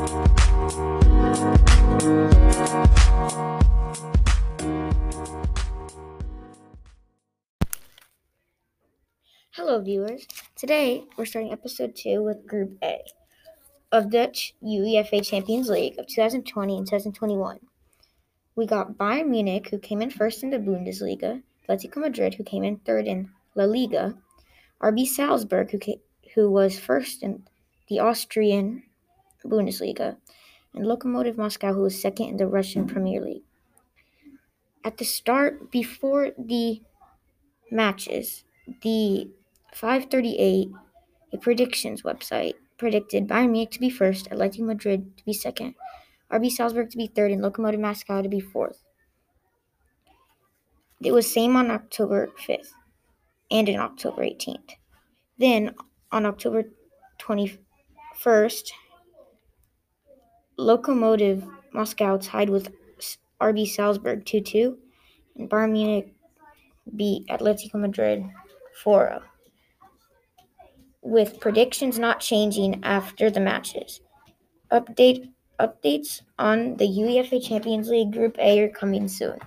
Hello, viewers. Today, we're starting episode 2 with Group A of Dutch UEFA Champions League of 2020 and 2021. We got Bayern Munich, who came in first in the Bundesliga, Atletico Madrid, who came in third in La Liga, RB Salzburg, who, came, who was first in the Austrian Bundesliga, and Lokomotiv Moscow, who was second in the Russian Premier League. At the start, before the matches, the 538, a predictions website, predicted Bayern Munich to be first, Atletico Madrid to be second, RB Salzburg to be third, and Lokomotiv Moscow to be fourth. It was same on October 5th and in October 18th. Then on October 21st, Lokomotiv Moscow tied with RB Salzburg 2 2, and Bayern Munich beat Atletico Madrid 4 0 with predictions not changing after the matches. Update updates on the UEFA Champions League Group A are coming soon.